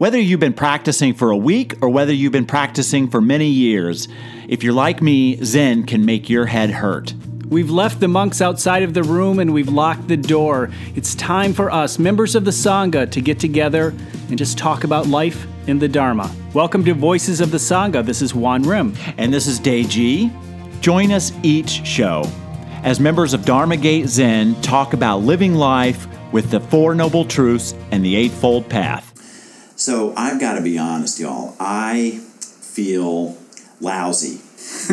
Whether you've been practicing for a week or whether you've been practicing for many years, if you're like me, Zen can make your head hurt. We've left the monks outside of the room and we've locked the door. It's time for us, members of the Sangha, to get together and just talk about life in the Dharma. Welcome to Voices of the Sangha. This is Juan Rim. And this is Day G. Join us each show as members of Dharma Gate Zen talk about living life with the Four Noble Truths and the Eightfold Path. So I've got to be honest, y'all. I feel lousy.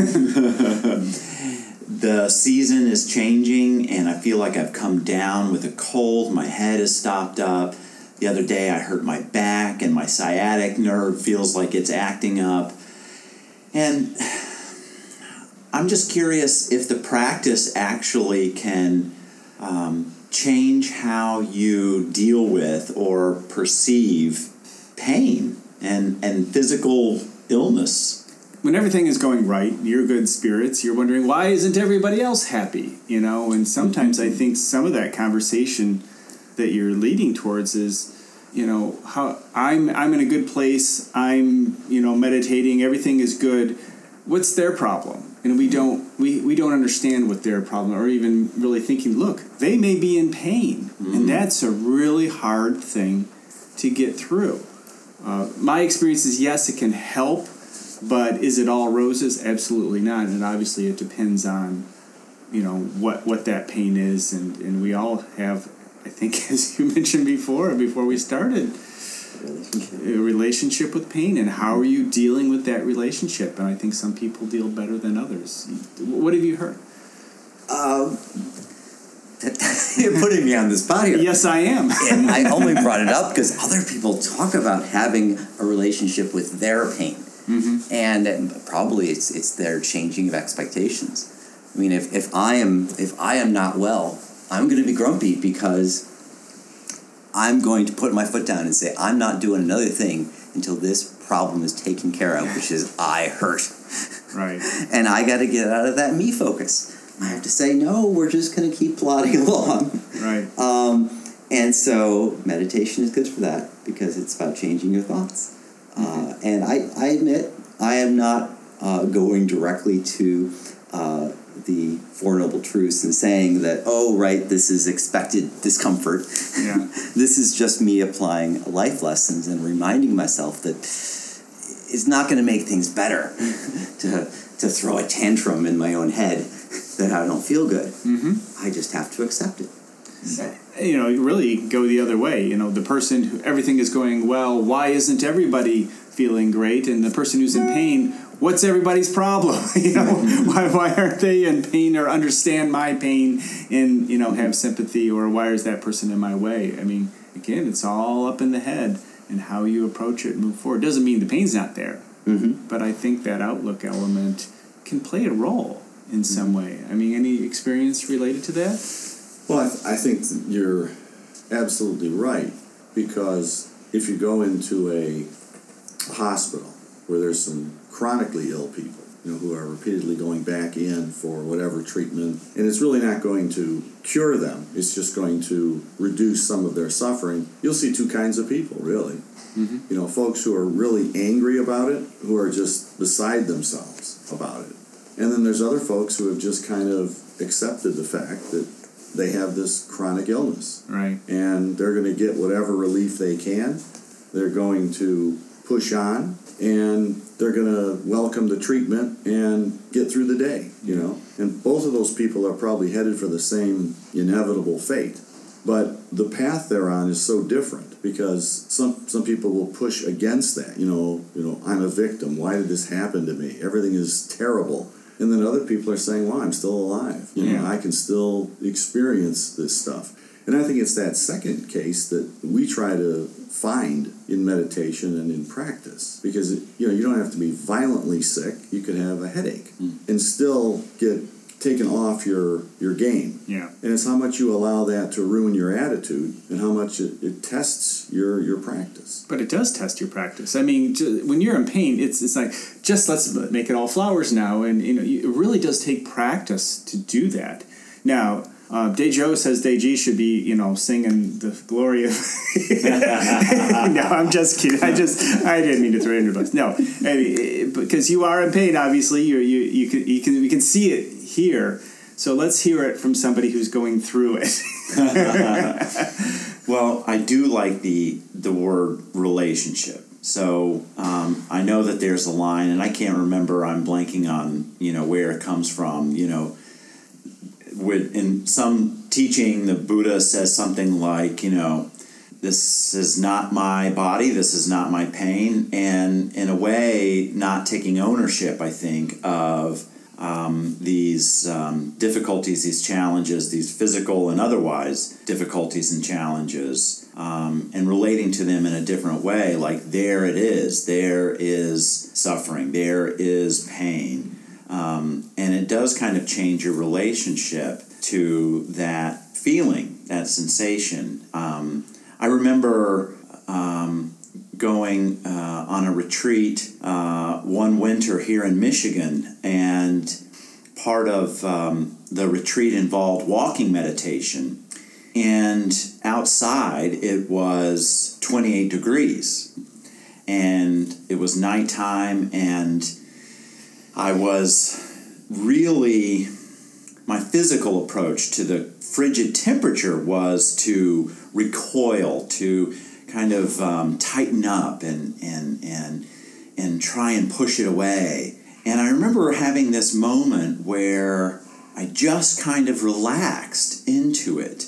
the season is changing, and I feel like I've come down with a cold. My head is stopped up. The other day, I hurt my back, and my sciatic nerve feels like it's acting up. And I'm just curious if the practice actually can um, change how you deal with or perceive pain and, and physical illness. When everything is going right, you're good spirits, you're wondering why isn't everybody else happy? You know, and sometimes I think some of that conversation that you're leading towards is you know how I'm I'm in a good place. I'm you know meditating. Everything is good. What's their problem? And we don't we, we don't understand what their problem or even really thinking. Look, they may be in pain, mm-hmm. and that's a really hard thing to get through. Uh, my experience is yes, it can help, but is it all roses? Absolutely not. And obviously, it depends on you know what what that pain is, and and we all have. I think, as you mentioned before, before we started, a relationship with pain, and how are you dealing with that relationship? And I think some people deal better than others. What have you heard? Um, you're putting me on the spot here. Yes, I am. and I only brought it up because other people talk about having a relationship with their pain, mm-hmm. and, and probably it's it's their changing of expectations. I mean, if, if I am if I am not well, I'm going to be grumpy because I'm going to put my foot down and say I'm not doing another thing until this problem is taken care of, which is I hurt. Right. and I got to get out of that me focus. I have to say, no, we're just going to keep plodding along. Right. Um, and so meditation is good for that because it's about changing your thoughts. Uh, mm-hmm. Uh, and I, I admit, I am not uh, going directly to uh, the Four Noble Truths and saying that, oh, right, this is expected discomfort. Yeah. this is just me applying life lessons and reminding myself that it's not going to make things better to, to throw a tantrum in my own head that I don't feel good. Mm-hmm. I just have to accept it. You know, really go the other way. You know, the person who everything is going well, why isn't everybody feeling great? And the person who's in pain, what's everybody's problem? you know, why, why aren't they in pain or understand my pain and, you know, have sympathy or why is that person in my way? I mean, again, it's all up in the head and how you approach it and move forward. Doesn't mean the pain's not there, mm-hmm. but I think that outlook element can play a role in some way. I mean, any experience related to that? Well, I, th- I think you're absolutely right because if you go into a hospital where there's some chronically ill people, you know, who are repeatedly going back in for whatever treatment, and it's really not going to cure them. It's just going to reduce some of their suffering. You'll see two kinds of people, really. Mm-hmm. You know, folks who are really angry about it, who are just beside themselves about it. And then there's other folks who have just kind of accepted the fact that they have this chronic illness. Right. And they're going to get whatever relief they can. They're going to push on and they're going to welcome the treatment and get through the day, you know. And both of those people are probably headed for the same inevitable fate. But the path they're on is so different because some some people will push against that. You know, you know, I'm a victim. Why did this happen to me? Everything is terrible and then other people are saying, "Well, I'm still alive. You yeah. know, I can still experience this stuff." And I think it's that second case that we try to find in meditation and in practice because you know you don't have to be violently sick. You can have a headache mm. and still get taken off your your game. Yeah. And it's how much you allow that to ruin your attitude and how much it, it tests your your practice. But it does test your practice. I mean, when you're in pain, it's it's like just let's make it all flowers now, and you know it really does take practice to do that. Now, Uh, Dejo says Deji should be, you know, singing the glory of. no, I'm just kidding. I just I didn't mean to throw it in your bus. No, I mean, because you are in pain. Obviously, you you you can you can we can see it So let's hear it from somebody who's going through it. Well, I do like the the word relationship. So um, I know that there's a line, and I can't remember. I'm blanking on you know where it comes from. You know, with in some teaching, the Buddha says something like, you know, this is not my body, this is not my pain, and in a way, not taking ownership. I think of um, these um, difficulties, these challenges, these physical and otherwise difficulties and challenges, um, and relating to them in a different way. Like, there it is, there is suffering, there is pain. Um, and it does kind of change your relationship to that feeling, that sensation. Um, I remember um, going uh, on a retreat uh, one winter here in Michigan, and part of um, the retreat involved walking meditation. And outside it was 28 degrees, and it was nighttime, and I was really, my physical approach to the frigid temperature was to recoil, to kind of um, tighten up and and and and try and push it away. And I remember having this moment where I just kind of relaxed into it,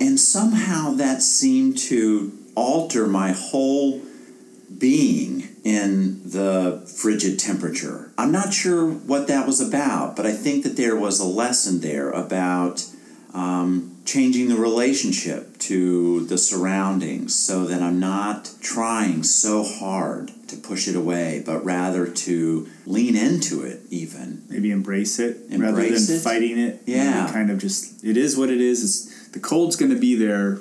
and somehow that seemed to alter my whole being in the frigid temperature. I'm not sure what that was about, but I think that there was a lesson there about um, changing the relationship to the surroundings so that I'm not trying so hard to push it away, but rather to lean into it even. Maybe embrace it rather Embrace than it? fighting it. Yeah. Maybe kind of just it is what it is. It's, the cold's going to be there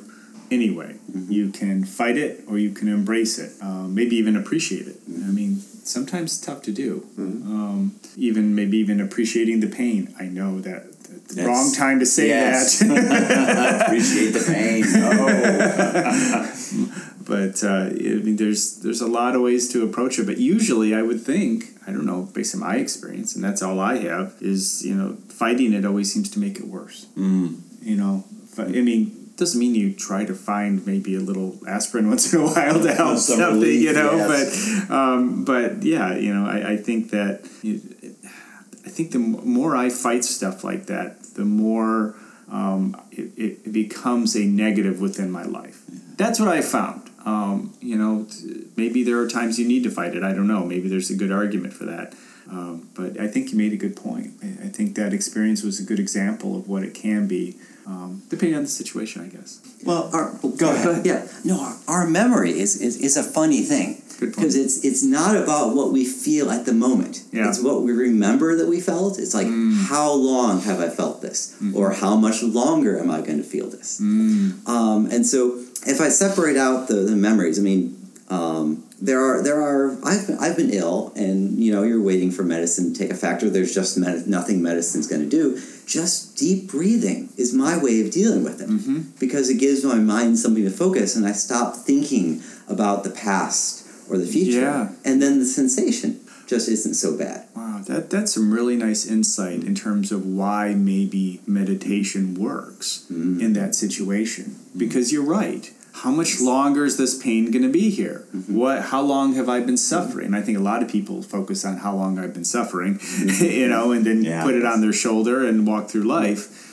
anyway. Mm-hmm. You can fight it or you can embrace it. Uh, maybe even appreciate it. I mean, sometimes tough to do. Mm-hmm. Um, even maybe even appreciating the pain. I know that. the wrong time to say Yes. that. Appreciate the pain. Oh. but uh, I mean, there's there's a lot of ways to approach it. But usually, I would think I don't know, based on my experience, and that's all I have is you know, fighting it always seems to make it worse. Mm. You know, I mean, doesn't mean you try to find maybe a little aspirin once in a while to help Some something, relief, you know. yes. But um, but yeah, you know, I, I think that you, I think the more I fight stuff like that, the more um, it, it, becomes a negative within my life. That's what I found. Um, you know, maybe there are times you need to fight it. I don't know. Maybe there's a good argument for that. Um, but I think you made a good point. I think that experience was a good example of what it can be, um, depending on the situation, I guess. Well, our, Go ahead. Yeah, no, our, our memory is, is, is a funny thing because it's it's not about what we feel at the moment. Yeah. Mm. It's what we remember that we felt. It's like how long have I felt this, Mm-hmm. or how much longer am I going to feel this? Mm. Um, and so, if I separate out the, the memories, I mean, um, there are there are I've been, I've been ill, and you know you're waiting for medicine to take a factor. There's just med- nothing medicine's going to do. Just deep breathing is my way of dealing with it mm-hmm. because it gives my mind something to focus, and I stop thinking about the past or the future, Yeah. and then the sensation just isn't so bad. Wow, that that's some really nice insight in terms of why maybe meditation works mm-hmm. in that situation. Mm-hmm. Because you're right. How much longer is this pain going to be here? What? How long have I been suffering? I think a lot of people focus on how long I've been suffering, you know, and then Yeah. put it on their shoulder and walk through life.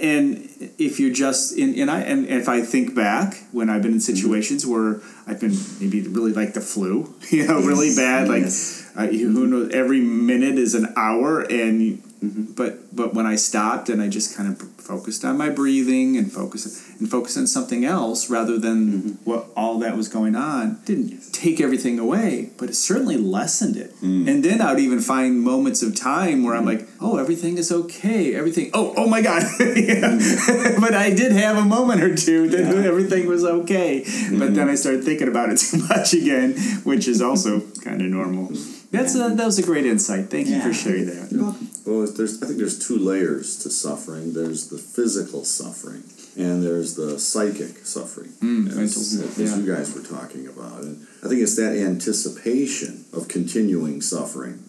And if you're just in, and I and if I think back when I've been in situations where I've been maybe really like the flu, you know, really bad, like Yes. uh, you- who knows every minute is an hour and you- but but when I stopped and I just kind of focused on my breathing and focused and focused on something else rather than mm-hmm. what all that was going on didn't take everything away but it certainly lessened it. Mm. And then I would even find moments of time where I'm mm. like oh everything is okay everything oh oh my god. Yeah. Mm. but I did have a moment or two that everything was okay. But then mm-hmm. I started thinking about it too much again which is also kind of normal. That's a, uh, that was a great insight. Thank you for sharing that. You're welcome. Well, there's I think there's two layers to suffering. There's the physical suffering, and there's the psychic suffering, Mm, as, mental, as yeah. you guys were talking about. And I think it's that anticipation of continuing suffering,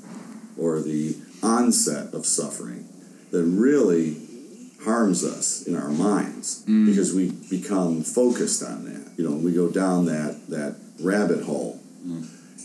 or the onset of suffering, that really harms us in our minds Mm. because we become focused on that. You know, we go down that that rabbit hole,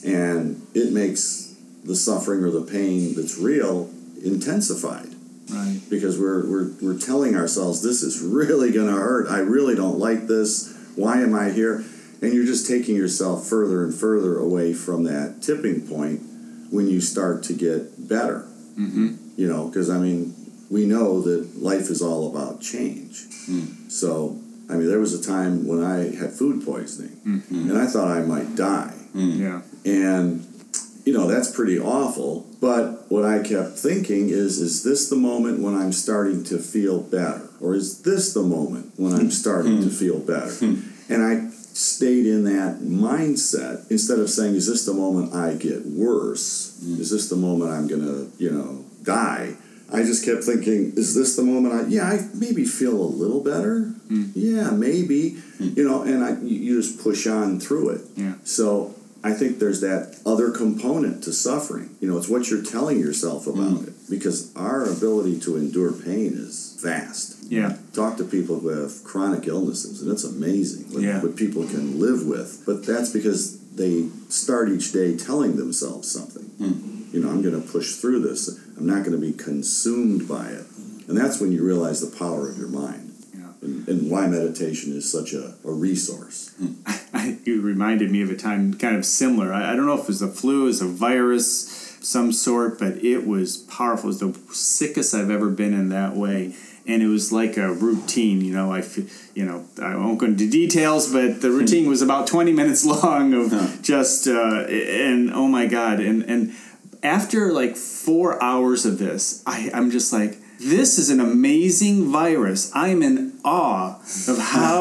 and it makes the suffering or the pain that's real intensified Right. because we're we're, we're telling ourselves this is really going to hurt. I really don't like this. Why am I here? And you're just taking yourself further and further away from that tipping point when you start to get better. Mm-hmm. You know, because I mean, we know that life is all about change. Mm. So, I mean, there was a time when I had food poisoning, mm-hmm. and I thought I might die. Mm. Yeah. And you know, that's pretty awful. But what I kept thinking is is this the moment when I'm starting to feel better? Or is this the moment when I'm starting to feel better? Hmm. And I stayed in that mindset instead of saying, is this the moment I get worse? Hmm. Is this the moment I'm going to, you know, die? I just kept thinking, is this the moment I, yeah, I maybe feel a little better. Hmm. Yeah, maybe, you know, and I, you you just push on through it. Yeah. So I think there's that other component to suffering. You know, it's what you're telling yourself about mm. it because our ability to endure pain is vast. Yeah. Talk to people who have chronic illnesses, and it's amazing what, Yeah. what people can live with. But that's because they start each day telling themselves something. Mm. You know, I'm going to push through this. I'm not going to be consumed by it. And that's when you realize the power of your mind Yeah. and, and why meditation is such a, a resource. I, mm. it reminded me of a time kind of similar. I, I don't know if it was a flu, it was a virus, some sort, but it was powerful. It was the sickest I've ever been in that way. And it was like a routine, you know. I, you know, I won't go into details, but the routine was about twenty minutes long of just, uh, and oh my god, and and after like four hours of this, I, I'm just like, this is an amazing virus. I'm in awe of how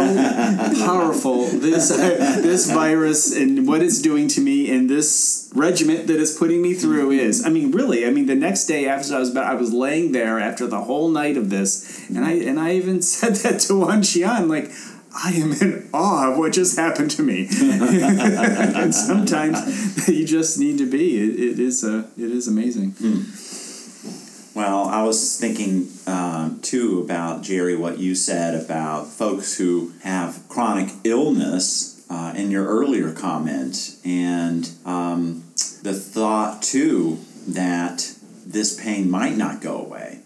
powerful this this virus and what it's doing to me and this regiment that it's putting me through is. I mean, really. I mean, the next day after I was I was laying there after the whole night of this, and I and I even said that to Wan Xian, like. I am in awe of what just happened to me, and sometimes you just need to be. It, it is a, it is amazing. Hmm. Well, I was thinking uh, too about Jerry what you said about folks who have chronic illness uh, in your earlier comment, and um, the thought too that this pain might not go away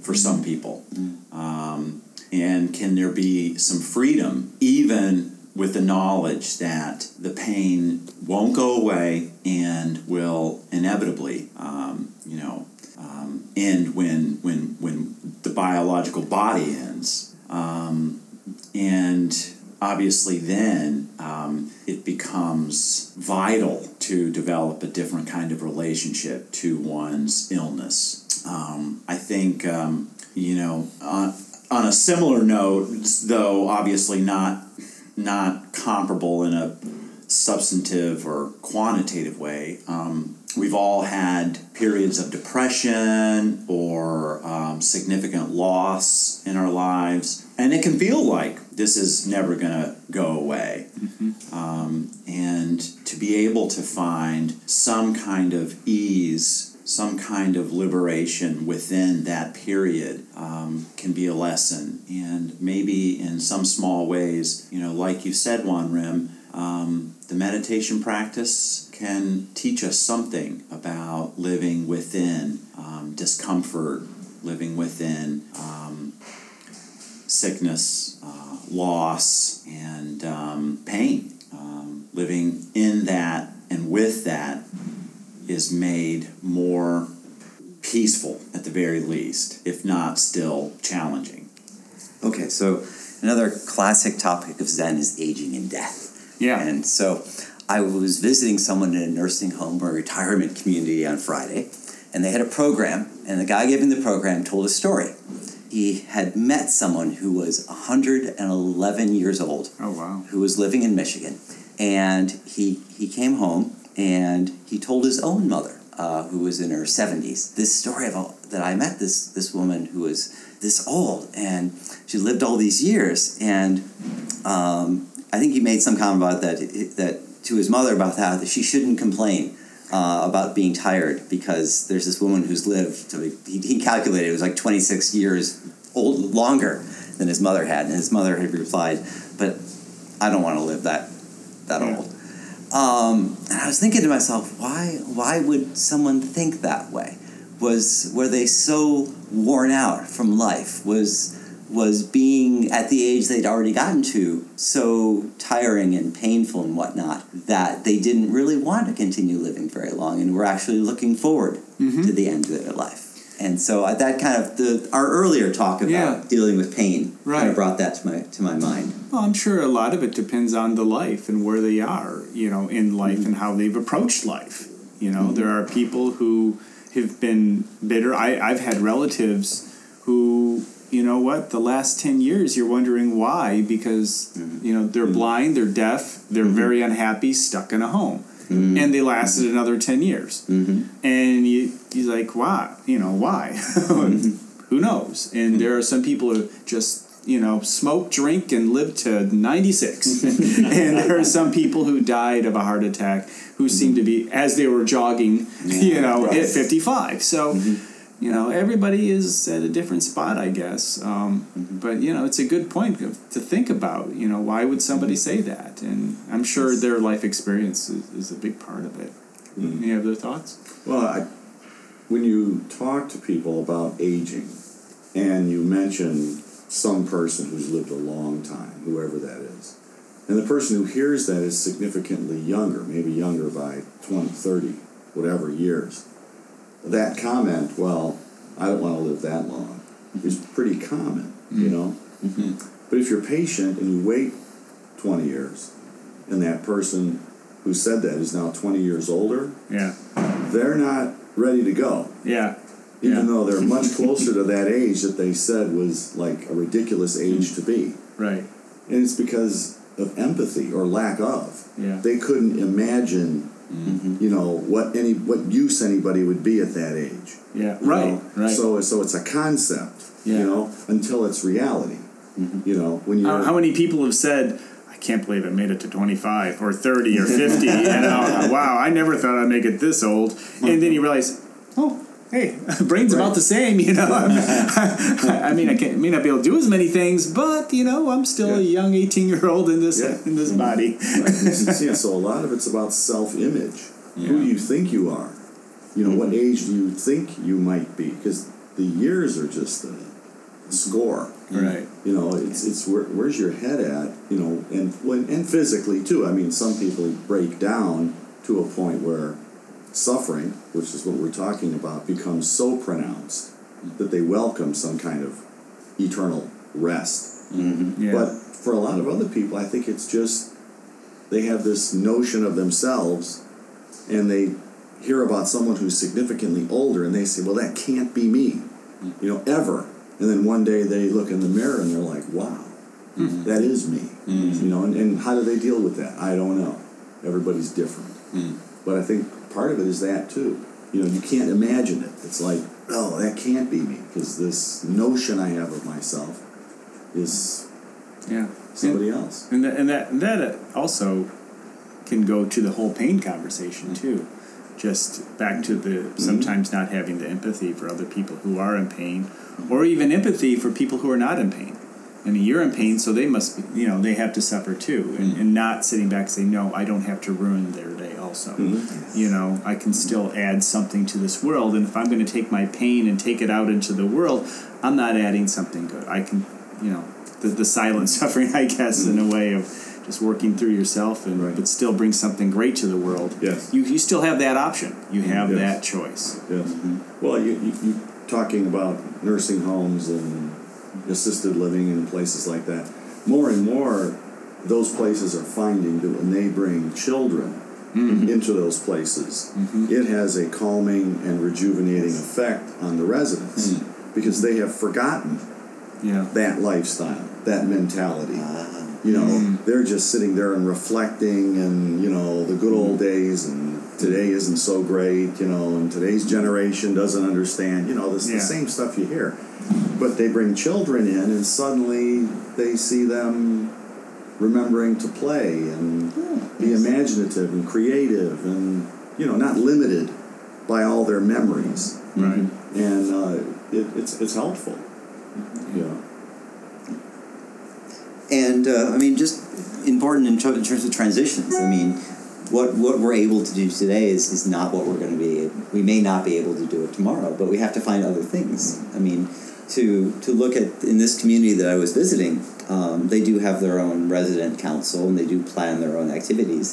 for some people. Um, and can there be some freedom even with the knowledge that the pain won't go away and will inevitably, um, you know, um, end when when when the biological body ends, um, and obviously then um, it becomes vital to develop a different kind of relationship to one's illness. Um, I think um, you know on, on a similar note, though obviously not not comparable in a substantive or quantitative way. Um, we've all had periods of depression or um, significant loss in our lives, and it can feel like this is never going to go away. Um, and to be able to find some kind of ease some kind of liberation within that period um, can be a lesson. And maybe in some small ways, you know, like you said, Juan Rim, um, the meditation practice can teach us something about living within um, discomfort, living within um, sickness, uh, loss, and um, pain. Um, living in that and with that is made more peaceful at the very least, if not still challenging. Okay, so another classic topic of Zen is aging and death. Yeah. And so I was visiting someone in a nursing home or retirement community on Friday, and they had a program, and the guy giving the program told a story. He had met someone who was 111 years old, Oh wow. who was living in Michigan, and he he came home and he told his own mother uh, who was in her 70s. This story of a, that I met this this woman who was this old and she lived all these years and um, I think he made some comment about that that to his mother about that that she shouldn't complain uh, about being tired because there's this woman who's lived he, he calculated it was like 26 years old longer than his mother had and his mother had replied but I don't want to live that that Yeah. old um, and I was thinking to myself, why why would someone think that way? Was were they so worn out from life? Was was being at the age they'd already gotten to so tiring and painful and whatnot that they didn't really want to continue living very long and were actually looking forward mm-hmm. to the end of their life. And so uh, that kind of the our earlier talk about Yeah. dealing with pain kind of brought that to my to my mind. Well, I'm sure a lot of it depends on the life and where they are, you know, in life mm-hmm. and how they've approached life. You know, mm-hmm. there are people who have been bitter. I, I've had relatives who, you know what, the last 10 years you're wondering why because, mm-hmm. you know, they're mm-hmm. blind, they're deaf, they're mm-hmm. very unhappy, stuck in a home. And they lasted another 10 years. And you, you're like, why? You know, why? Who knows? And there are some people who just you know, smoke, drink, and live to 96. and there are some people who died of a heart attack who seem to be, as they were jogging, you know, at 55. So, you know, everybody is at a different spot, I guess. Um, mm-hmm. But, you know, it's a good point to think about, you know, why would somebody mm-hmm. say that? And I'm sure their life experience is, is a big part of it. Mm-hmm. Any other thoughts? Well, I, when you talk to people about aging, and you mention some person who's lived a long time, whoever that is, and the person who hears that is significantly younger, maybe younger by 20, 30, whatever years, that comment, well, I don't want to live that long, is pretty common, you mm-hmm. know? Mm-hmm. But if you're patient and you wait 20 years, and that person who said that is now 20 years older, Yeah. they're not ready to go. Yeah. Even Yeah. though they're much closer to that age that they said was like a ridiculous age to be. Right. And it's because of empathy or lack of. Yeah. They couldn't imagine, Mm-hmm. you know, what any what use anybody would be at that age. Yeah. Right. know? Right. So so it's a concept, Yeah. you know, until it's reality. Mm-hmm. You know, when you How, how many people have said, I can't believe I made it to 25 or 30 or 50? you know, wow, I never thought I'd make it this old. And then you realize, oh, hey, brain's about the same, you know. I mean, I can, may not be able to do as many things, but, you know, I'm still a young 18 year old in this, Yeah. in this body. yeah, so a lot of it's about self-image. Who do you think you are? You know, what mm-hmm. age do you think you might be? Because the years are just a score. Right. You know, it's it's where, where's your head at? You know, and when and physically too. I mean, some people break down to a point where suffering, which is what we're talking about, becomes so pronounced that they welcome some kind of eternal rest. Mm-hmm. Yeah. But for a lot of other people, I think it's just they have this notion of themselves and they hear about someone who's significantly older and they say, well, that can't be me, you know, ever. And then one day they look in the mirror and they're like, wow, mm-hmm. that is me. Mm-hmm. You know, and, and how do they deal with that? I don't know. Everybody's different. Mm. But I think part of it is that too. You know, you can't imagine it. It's like, oh, that can't be me because this notion I have of myself is yeah. somebody else. And that, and that, and that uh, also can go to the whole pain conversation too. Just back to the mm-hmm. sometimes not having the empathy for other people who are in pain, mm-hmm. or even empathy for people who are not in pain. I mean, you're in pain, so they must be, you know, they have to suffer too. And, mm-hmm. and not sitting back and saying, no, I don't have to ruin their day also. Mm-hmm. You know, I can still add something to this world. And if I'm going to take my pain and take it out into the world, I'm not adding something good. I can, you know, the, the silent suffering, I guess, in a mm-hmm. way of just working through yourself and Right. but still bring something great to the world. Yes. You, you still have that option. You have Yes. that choice. Yes. Mm-hmm. Well, you, you, you talking about nursing homes and assisted living and places like that. More and more, those places are finding that when they bring children Mm-hmm. into those places, mm-hmm. it has a calming and rejuvenating effect on the residents mm. because they have forgotten Yeah. that lifestyle, that mentality. Ah. You know, mm. they're just sitting there and reflecting and, you know, the good old mm-hmm. days and today isn't so great, you know, and today's generation doesn't understand, you know, this Yeah. the same stuff you hear. But they bring children in, and suddenly they see them remembering to play and be imaginative and creative and, you know, not limited by all their memories. Right. And uh, it, it's, it's helpful. Yeah. And uh, I mean, just important in, in terms of transitions. I mean, what what we're able to do today is, is not what we're going to be. We may not be able to do it tomorrow, but we have to find other things. I mean, to to look at in this community that I was visiting, um, they do have their own resident council and they do plan their own activities.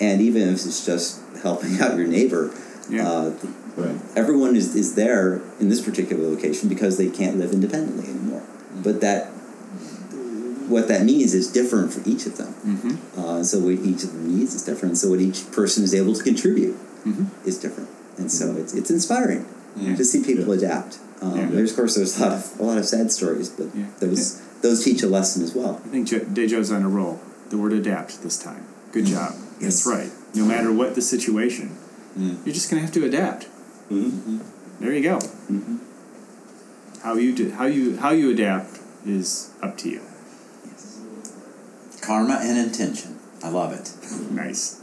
And even if it's just helping out your neighbor, Yeah. uh, Right. everyone is, is there in this particular location because they can't live independently anymore. But that what that means is different for each of them. Mm-hmm. Uh, so what each of them needs is different. So what each person is able to contribute Mm-hmm. is different. And so it's, it's inspiring Yeah. to see people Yeah. adapt. Um, Yeah. There's of course there's a lot of a lot of sad stories, but Yeah. those those teach a lesson as well. I think Jo- Dejo's on a roll. The word adapt this time. Good job. That's right. No matter what the situation, you're just going to have to adapt. Mm-hmm. There you go. How you do, how you how you adapt is up to you. Karma and intention. I love it. Nice.